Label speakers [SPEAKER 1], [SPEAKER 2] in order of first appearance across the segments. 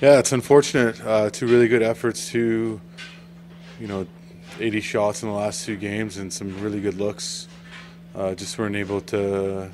[SPEAKER 1] Yeah, it's unfortunate. Uh, two really good efforts, two, you know, 80 shots in the last two games and some really good looks. Uh, just weren't able to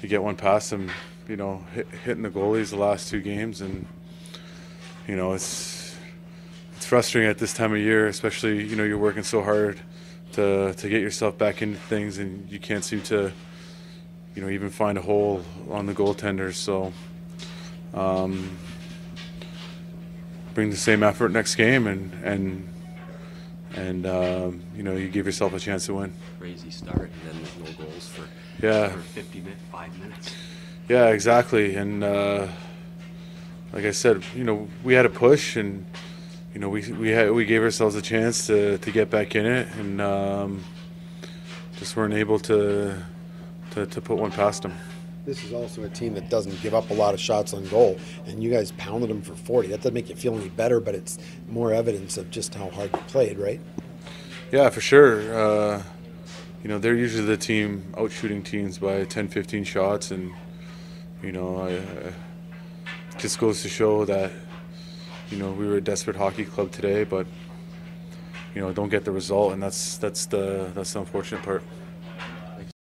[SPEAKER 1] to get one past them. You know, hit, hitting the goalies the last two games, and you know it's it's frustrating at this time of year, especially you know you're working so hard to to get yourself back into things, and you can't seem to you know even find a hole on the goaltenders. So. Um, bring the same effort next game and and and um, you know you give yourself a chance to win.
[SPEAKER 2] crazy start, and then there's no goals for,
[SPEAKER 1] Yeah.
[SPEAKER 2] for 50 minutes, five minutes.
[SPEAKER 1] Yeah, exactly. And uh, like I said, you know we had a push and you know we we had we gave ourselves a chance to to get back in it and um, just weren't able to, to to put one past them.
[SPEAKER 3] This is also a team that doesn't give up a lot of shots on goal, and you guys pounded them for 40. That doesn't make you feel any better, but it's more evidence of just how hard you played, right?
[SPEAKER 1] Yeah, for sure. Uh, you know, they're usually the team out shooting teams by 10, 15 shots, and you know, I, I just goes to show that you know we were a desperate hockey club today, but you know don't get the result, and that's that's the that's the unfortunate part.